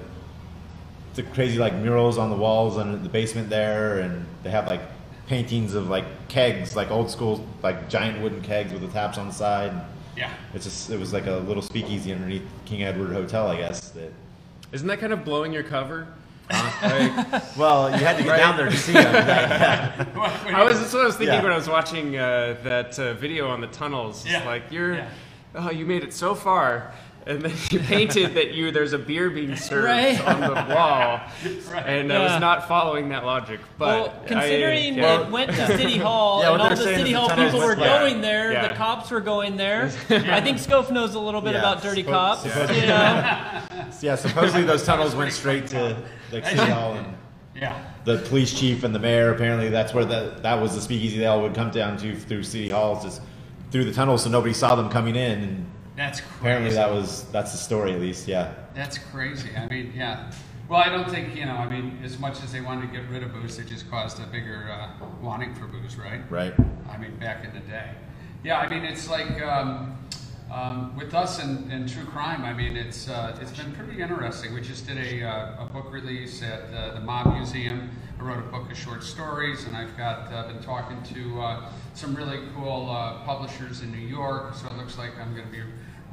it's crazy like murals on the walls and the basement there, and they have like paintings of like kegs, like old school like giant wooden kegs with the taps on the side. Yeah. It's just it was like a little speakeasy underneath King Edward Hotel, I guess. That Isn't that kind of blowing your cover? Like, well, you had to get down there to see them. Yeah. I was that's what I was thinking Yeah. when I was watching uh, that uh, video on the tunnels. It's Yeah. like you're, Yeah. oh, you made it so far, and then you painted that you there's a beer being served Right. on the wall, and I was not following that logic. But well, considering I, it went to City Hall Yeah, and all the City Hall people were went back. going there, Yeah. the cops were going there. I think Scof knows a little bit Yeah, about dirty suppo- cops. supposedly- You know? yeah, supposedly those tunnels went straight to like City Hall and Yeah. the police chief and the mayor. Apparently, that's where the, that was the speakeasy they all would come down to through City Hall, just through the tunnels, so nobody saw them coming in. And That's crazy. apparently, that was that's the story, at least. Yeah. That's crazy. I mean, yeah. Well, I don't think, you know, I mean, as much as they wanted to get rid of booze, they just caused a bigger uh, wanting for booze, right? Right. I mean, back in the day. Yeah, I mean, it's like um, um, with us and, and true crime. I mean, it's uh, it's been pretty interesting. We just did a, uh, a book release at uh, the Mob Museum. I wrote a book of short stories, and I've got uh, been talking to uh, some really cool uh, publishers in New York. So it looks like I'm going to be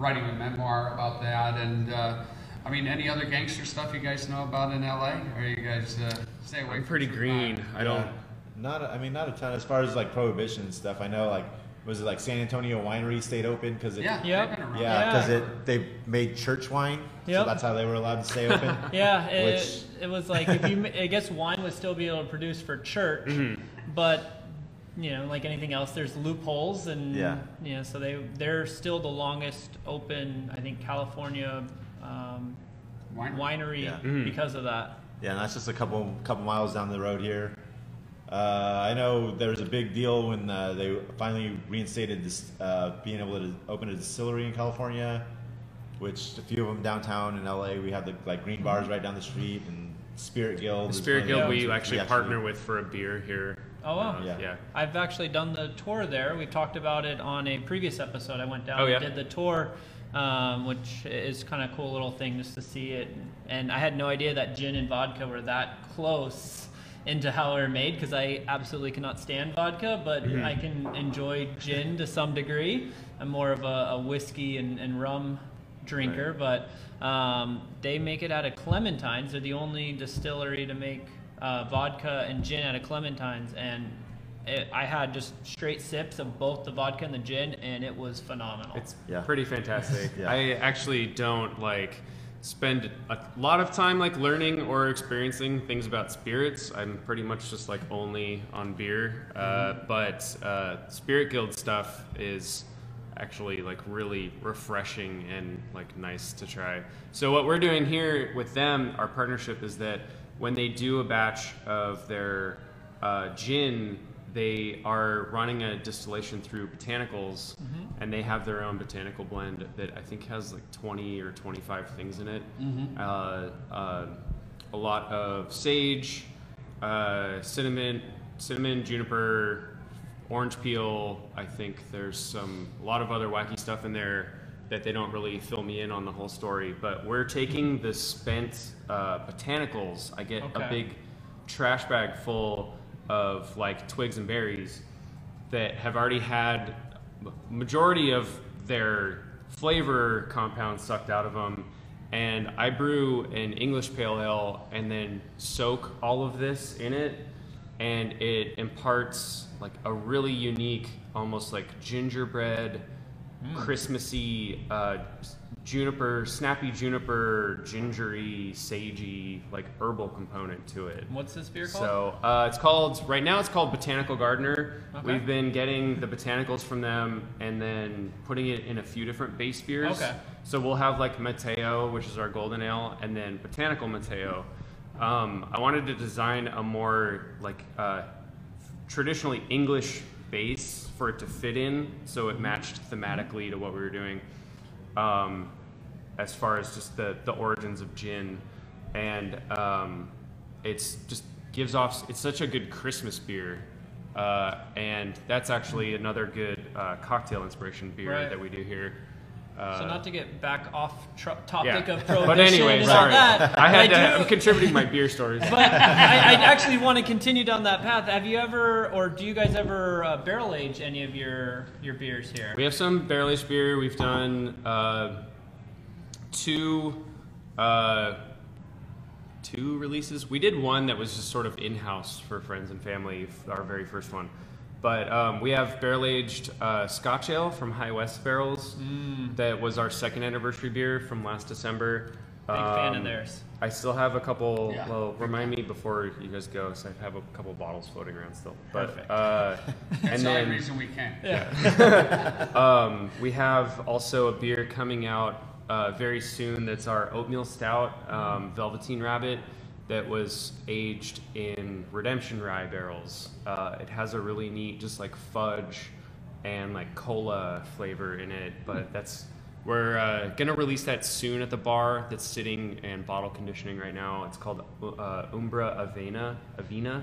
writing a memoir about that. And uh, I mean, any other gangster stuff you guys know about in LA? Or you guys uh, stay away? I'm pretty true green. crime? I don't. Yeah. Not. A, I mean, not a ton as far as like prohibition and stuff. I know, like, was it like San Antonio Winery stayed open because it. Yeah, Yep. they've been around. Yeah, Yeah. because it they made church wine, so that's how they were allowed to stay open. Yeah, it, Which- it was like if you, I guess wine would still be able to produce for church, Mm-hmm. but you know, like anything else, there's loopholes, and Yeah. you know, so they they're still the longest open, I think, California um, Winery. winery Yeah. because of that. Yeah, and that's just a couple couple miles down the road here. Uh, I know there was a big deal when uh, they finally reinstated this, uh, being able to open a distillery in California, which a few of them downtown in LA. We have the like green bars right down the street and Spirit Guild. The Spirit one of the Guild ones we actually partner with for a beer here. Oh wow. Yeah. Yeah. I've actually done the tour there. We've talked about it on a previous episode. I went down Oh, yeah? and did the tour, um, which is kind of cool little thing just to see it. And I had no idea that gin and vodka were that close into how they're made because I absolutely cannot stand vodka, but Mm-hmm. I can enjoy gin to some degree. I'm more of a, a whiskey and, and rum drinker, but um, they make it out of clementines. They're the only distillery to make uh, vodka and gin out of clementines, and it, I had just straight sips of both the vodka and the gin, and it was phenomenal. It's Yeah. pretty fantastic. Yeah. I actually don't like spend a lot of time like learning or experiencing things about spirits. I'm pretty much just like only on beer. Uh, but uh, Spirit Guild stuff is actually like really refreshing and like nice to try. So what we're doing here with them, our partnership is that when they do a batch of their uh, gin, they are running a distillation through botanicals, and they have their own botanical blend that I think has like 20 or 25 things in it. Uh, uh, a lot of sage, uh, cinnamon, cinnamon, juniper, orange peel. I think there's some a lot of other wacky stuff in there that they don't really fill me in on the whole story. But we're taking the spent uh, botanicals. I get Okay. a big trash bag full of like twigs and berries that have already had majority of their flavor compounds sucked out of them and i brew an english pale ale and then soak all of this in it and it imparts like a really unique almost like gingerbread christmassy uh, juniper snappy juniper gingery sagey like herbal component to it What's this beer called? so uh, it's called right now. It's called Botanical Gardener. Okay. We've been getting the botanicals from them and then putting it in a few different base beers. Okay. So we'll have like Mateo, which is our golden ale, and then Botanical Mateo. Um, I wanted to design a more like uh, traditionally English base for it to fit in, so it matched thematically to what we were doing. Um, as far as just the, the origins of gin, and um, it's just gives off. It's such a good Christmas beer, uh, and that's actually another good uh, cocktail inspiration beer Right. that we do here. Uh, so not to get back off tr- topic yeah. of prohibition but anyway, and sorry. all that, I had but to. do- I'm contributing my beer stories. but I, I actually want to continue down that path. Have you ever, or do you guys ever uh, barrel age any of your your beers here? We have some barrel aged beer. We've done uh, two uh, two releases. We did one that was just sort of in house for friends and family, our very first one. But um, we have barrel aged uh, Scotch Ale from High West Barrels. That was our second anniversary beer from last December. Big fan of Um, theirs. I still have a couple. Yeah. Well, remind me before you guys go. So I have a couple bottles floating around still. But Perfect. uh, That's and the only reason we can. um, we have also a beer coming out uh, very soon that's our oatmeal stout, um, Velveteen Rabbit, that was aged in Redemption rye barrels. Uh, it has a really neat, just like fudge and like cola flavor in it, but that's. We're uh, gonna release that soon at the bar that's sitting in bottle conditioning right now. It's called uh, Umbra Avena. Avena.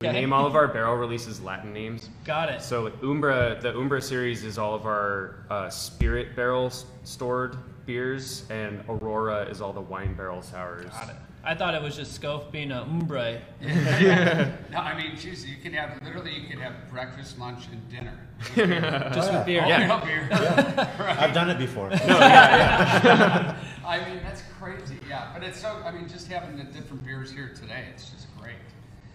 We Okay. name all of our barrel releases Latin names. Got it. So Umbra, the Umbra series is all of our uh, spirit barrels stored beers, and Aurora is all the wine barrel sours. Got it. I thought it was just Scof being a umbre. No, I mean, geez, you can have literally you can have breakfast, lunch, and dinner. Just with beer. Yeah. Oatmeal beer. I've done it before. I mean, that's crazy. Yeah, but it's so. I mean, just having the different beers here today, it's just great.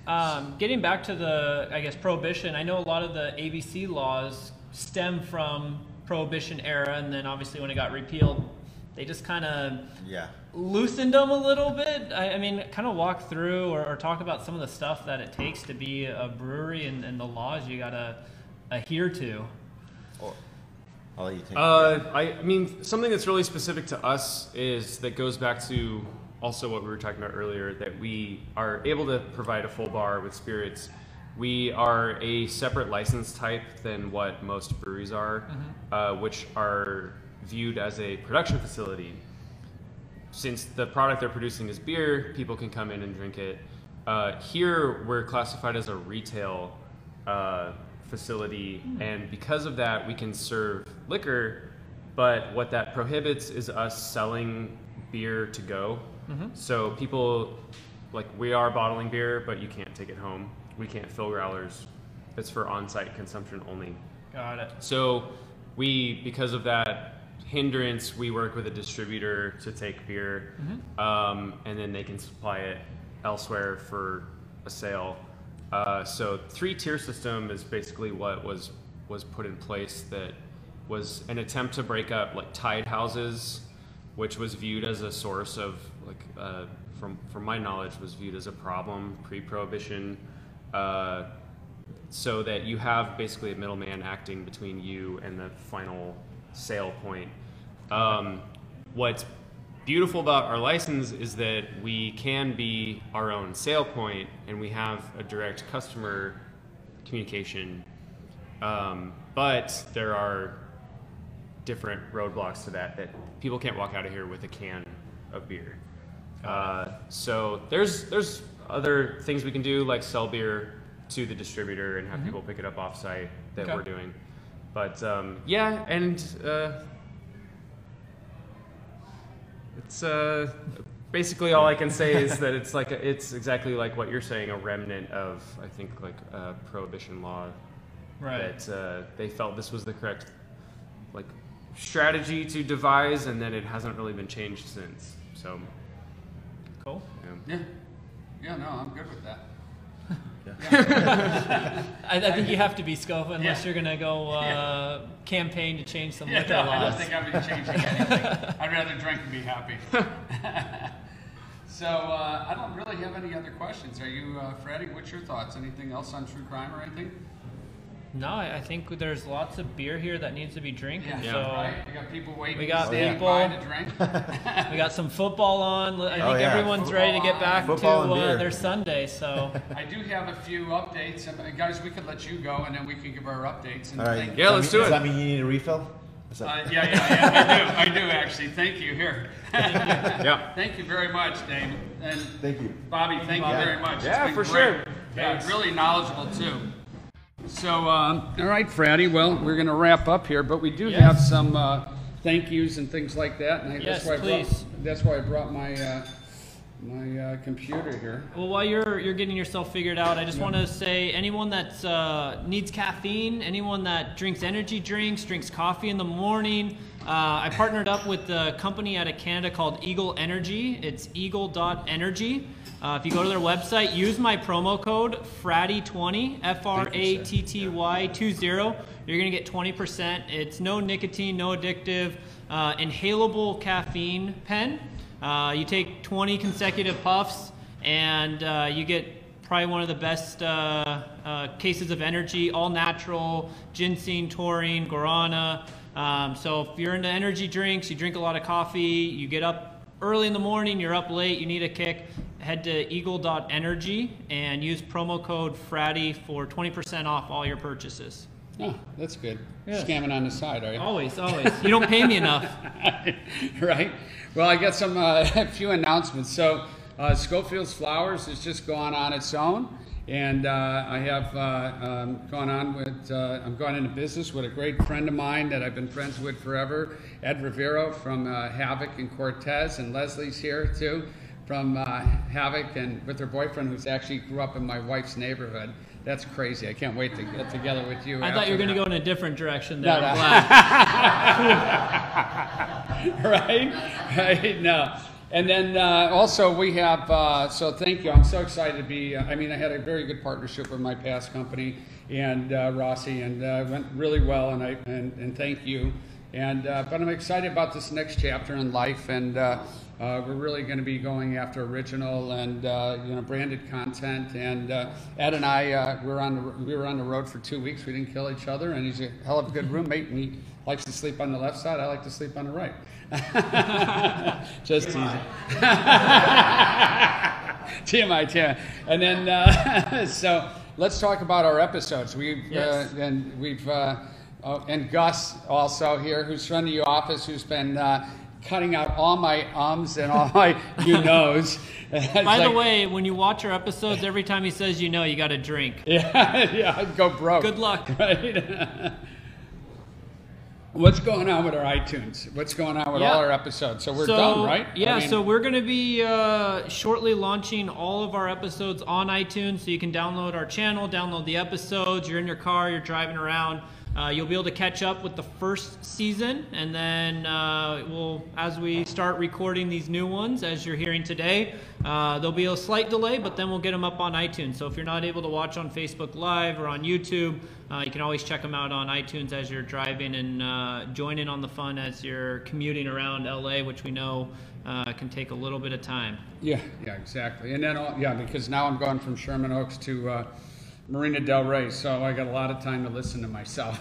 Um, getting back to the, I guess, prohibition. I know a lot of the ABC laws stem from prohibition era, and then obviously when it got repealed, they just kind of Yeah. Loosened them a little bit. I, I mean, kind of walk through or, or talk about some of the stuff that it takes to be a brewery and, and the laws you gotta adhere to. I'll let you take Uh, I, I mean, something that's really specific to us is that goes back to also what we were talking about earlier that we are able to provide a full bar with spirits. We are a separate license type than what most breweries are, uh, which are viewed as a production facility. Since the product they're producing is beer, people can come in and drink it. Uh, here, we're classified as a retail uh, facility, and because of that, we can serve liquor. But what that prohibits is us selling beer to go. So people, like, we are bottling beer, but you can't take it home. We can't fill growlers. It's for on-site consumption only. Got it. So we, because of that hindrance, we work with a distributor to take beer, um, and then they can supply it elsewhere for a sale. Uh, so three tier system is basically what was was put in place that was an attempt to break up like tied houses, which was viewed as a source of like uh, from from my knowledge was viewed as a problem pre-prohibition. Uh, so that you have basically a middleman acting between you and the final sale point. Um, what's beautiful about our license is that we can be our own sale point and we have a direct customer communication. Um, but there are different roadblocks to that that people can't walk out of here with a can of beer. Uh, so there's there's other things we can do like sell beer to the distributor and have people pick it up offsite that Okay. we're doing. But um, yeah, and uh, it's uh, basically all I can say is that it's like a, it's exactly like what you're saying, a remnant of I think like uh, prohibition law Right. that uh, they felt this was the correct like strategy to devise, and then it hasn't really been changed since. So, Cool. yeah. Yeah, yeah, no, I'm good with that. I, I think you have to be Scofa unless Yeah. you're gonna go uh, campaign to change some Yeah, liquor no, I don't laws. think I'd be changing anything. I'd rather drink and be happy. so uh, I don't really have any other questions. Are you, uh, Fratty? What's your thoughts? Anything else on true crime or anything? No, I, I think there's lots of beer here that needs to be drinking. So right. You got people waiting. We got standing people. by to drink. we got some football on. I think Oh, yeah. everyone's ready to get back Football and to uh, beer. their Sunday. So I do have a few updates, and uh, guys, we could let you go, and then we can give our updates. And All right. thank- Yeah, let's do it. Does it. that mean you need a refill? Is Uh, yeah, yeah, yeah. I do. I do actually. Thank you. Here. Yeah. Thank you very much, Dave. And Thank you. Bobby, thank you Yeah. very much. It's Yeah, been for great. sure. Yeah, Yes. really knowledgeable too. So, um, all right, Fratty. Well, we're going to wrap up here, but we do Yes. have some uh, thank yous and things like that. And I, Yes, that's why I please. brought, that's why I brought my uh, my uh, computer here. Well, while you're you're getting yourself figured out, I just want to say anyone that uh, needs caffeine, anyone that drinks energy drinks, drinks coffee in the morning. Uh, I partnered up with a company out of Canada called Eagle Energy. It's eagle.energy. Uh, if you go to their website, use my promo code FRATTY20, F R A T T Y 20. You're going to get 20%. It's no nicotine, no addictive, uh, inhalable caffeine pen. Uh, you take 20 consecutive puffs, and uh, you get probably one of the best uh, uh, cases of energy, all natural, ginseng, taurine, guarana. Um, so if you're into energy drinks, you drink a lot of coffee, you get up early in the morning, you're up late, you need a kick, head to eagle.energy and use promo code FRATTY for 20% off all your purchases. Oh, that's good. Yeah. Scamming on the side, are you? Always, always. You don't pay me enough. right? Well, I got some uh, a few announcements. So, uh, Schofield's Flowers has just gone on its own, and uh, I have uh, um, gone on with. Uh, I'm going into business with a great friend of mine that I've been friends with forever, Ed Rivero from uh, Havoc and Cortez, and Leslie's here too from uh, Havoc, and with her boyfriend who's actually grew up in my wife's neighborhood. That's crazy. I can't wait to get together with you. I thought you were going to go in a different direction there. No, I'm no. glad. right? Right? No. And then uh, also we have, uh, so thank you. I'm so excited to be, uh, I mean, I had a very good partnership with my past company and uh, Rossi, and uh, went really well, and, I, and, and thank you. And, but I'm excited about this next chapter in life, and we're really going to be going after original and you know branded content. And Ed and I, we were on the we were on the road for two weeks. We didn't kill each other, and he's a hell of a good roommate. And he likes to sleep on the left side. I like to sleep on the right. Just teasing. TMI, TMI. And then, uh, so let's talk about our episodes. We've Yes. uh, and we've uh, oh, and Gus also here, who's running the office, who's been uh, cutting out all my ums and all my you knows. By the way, when you watch our episodes, every time he says you know, you got to drink. yeah, yeah, I'd go broke. Good luck. Right. What's going on with our iTunes? What's going on with Yeah. all our episodes? So we're so, done, right? Yeah, I mean- so we're going to be uh, shortly launching all of our episodes on iTunes, so you can download our channel, download the episodes. You're in your car, you're driving around. Uh, you'll be able to catch up with the first season, and then uh, we'll, as we start recording these new ones, as you're hearing today, uh, there'll be a slight delay, but then we'll get them up on iTunes. So if you're not able to watch on Facebook Live or on YouTube, uh, you can always check them out on iTunes as you're driving and uh, join in on the fun as you're commuting around LA, which we know uh, can take a little bit of time. Yeah, yeah, exactly. And then, yeah, because now I'm going from Sherman Oaks to Marina Del Rey, so I got a lot of time to listen to myself.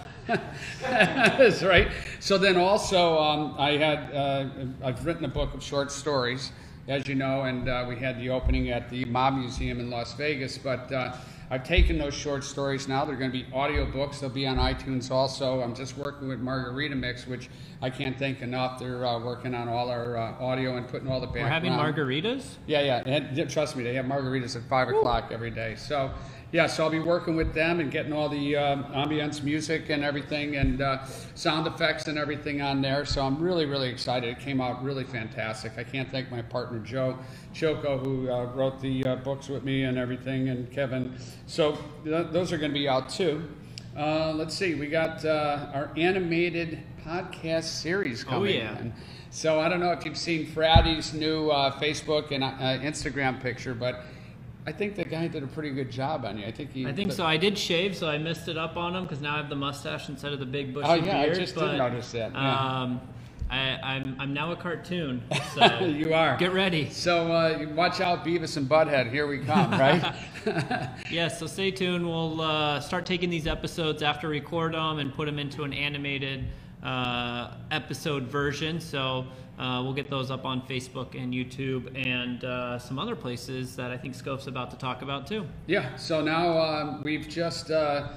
That's right. So then also, um, I had uh, I've written a book of short stories, as you know, and uh, we had the opening at the Mob Museum in Las Vegas. But uh, I've taken those short stories now; they're going to be audiobooks. They'll be on iTunes also. I'm just working with Margarita Mix, which I can't thank enough. They're uh, working on all our uh, audio and putting all the We're having margaritas. Yeah, yeah. And trust me, they have margaritas at five o'clock every day. So, yeah, so I'll be working with them and getting all the um, ambience music and everything and uh, sound effects and everything on there. So I'm really, really excited. It came out really fantastic. I can't thank my partner Joe Choco, who uh, wrote the uh, books with me and everything, and Kevin. So th- those are going to be out too. Uh, let's see, we got uh, our animated podcast series coming. oh, yeah. in. So I don't know if you've seen Fratty's new uh, Facebook and uh, Instagram picture, but I think the guy did a pretty good job on you. I think he. I think so. I did shave, so I messed it up on him because now I have the mustache instead of the big bushy beard. Oh, yeah, I beard. just did but, notice that, yeah. Um, I, I'm I'm now a cartoon. So You are. Get ready. So uh, watch out, Beavis and Butthead. Here we come, right? Yes, so stay tuned. We'll uh, start taking these episodes after record them and put them into an animated uh, episode version. So uh, we'll get those up on Facebook and YouTube and uh, some other places that I think Scof's about to talk about too. yeah. So now um, we've just uh,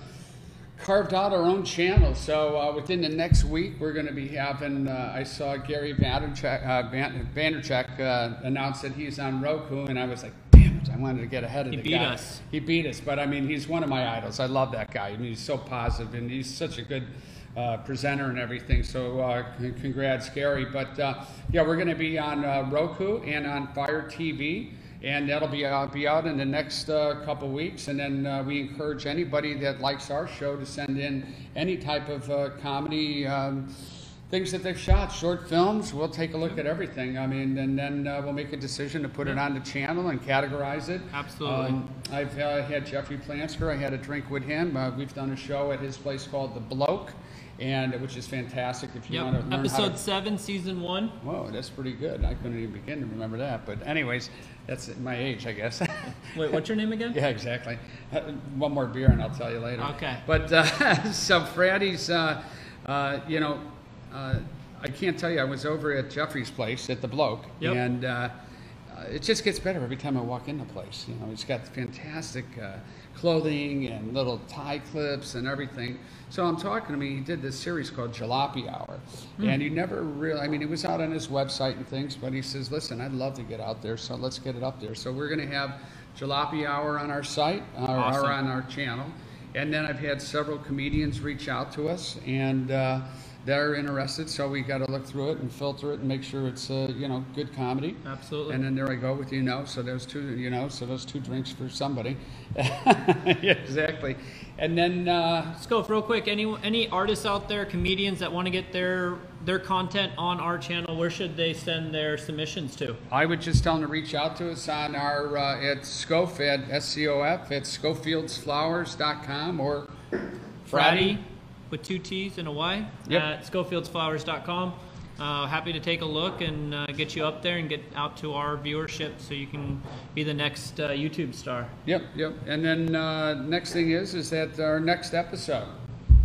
carved out our own channel. So uh, within the next week, we're going to be having. Uh, I saw Gary Vaynerchuk, uh, Van- Vaynerchuk uh, announce that he's on Roku, and I was like, damn it! I wanted to get ahead of He the beat guy. us. He beat us, but I mean, he's one of my idols. I love that guy. I mean, he's so positive, and he's such a good uh, presenter and everything. So, uh, congrats, Gary. But uh, yeah, we're going to be on uh, Roku and on Fire TV, and that'll be uh, be out in the next uh, couple weeks. And then uh, we encourage anybody that likes our show to send in any type of uh, comedy. Um, things that they've shot, short films. We'll take a look at everything. I mean, and then uh, we'll make a decision to put it on the channel and categorize it. Absolutely. Um, I've uh, had Jeffrey Plansker. I had a drink with him. Uh, we've done a show at his place called The Bloke, and which is fantastic. If you want to learn Episode how to, seven, season one. whoa, that's pretty good. I couldn't even begin to remember that. But anyways, that's my age, I guess. Wait, what's your name again? Yeah, exactly. Uh, one more beer and I'll tell you later. Okay. But uh, so Fratty's, uh, uh, you know, uh, I can't tell you. I was over at Jeffrey's place at the Bloke, Yep. and uh, uh, it just gets better every time I walk in the place. You know, it's got fantastic uh, clothing and little tie clips and everything. So I'm talking to me. He did this series called Jalopy Hour, and he never really. I mean, it was out on his website and things, but he says, "Listen, I'd love to get out there, so let's get it up there." So we're going to have Jalopy Hour on our site, or, Awesome. or on our channel, and then I've had several comedians reach out to us, and uh, they're interested. So we got to look through it and filter it and make sure it's uh, you know good comedy. Absolutely. And then there I go with you know. So there's two, you know, so those two drinks for somebody. yeah, exactly. And then uh, Scof, real quick. Any any artists out there, comedians that want to get their their content on our channel, where should they send their submissions to? I would just tell them to reach out to us on our uh, at Scof at S C O F at SchofieldsFlowers.com or Fratty with two T's and a Y Yep. at schofieldsflowers.com. Uh, happy to take a look and uh, get you up there and get out to our viewership so you can be the next uh, YouTube star. Yep, yep. And then uh, next thing is is that our next episode,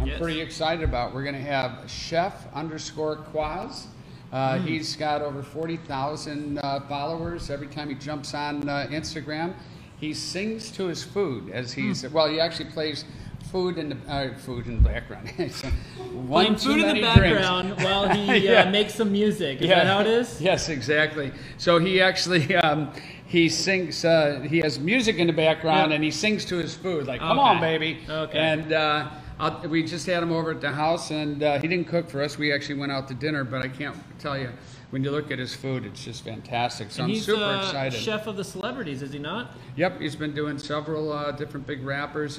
I'm Yes. pretty excited about. We're going to have Chef underscore Quaz. Uh, Hmm. He's got over forty thousand uh, followers. Every time he jumps on uh, Instagram, he sings to his food as he's Hmm. well. He actually plays food in the uh, food in the background. One Playing food in the many drinks. background while he Yeah. uh, makes some music. Is that how it is? Yes, exactly. So he actually um, he sings. Uh, he has music in the background, Yep. and he sings to his food, like "Come on, baby." Okay. And uh, I'll, we just had him over at the house, and uh, he didn't cook for us. We actually went out to dinner, but I can't tell you. When you look at his food, it's just fantastic. So And I'm super uh, excited. chef of the celebrities, is he not? Yep, he's been doing several uh, different big rappers.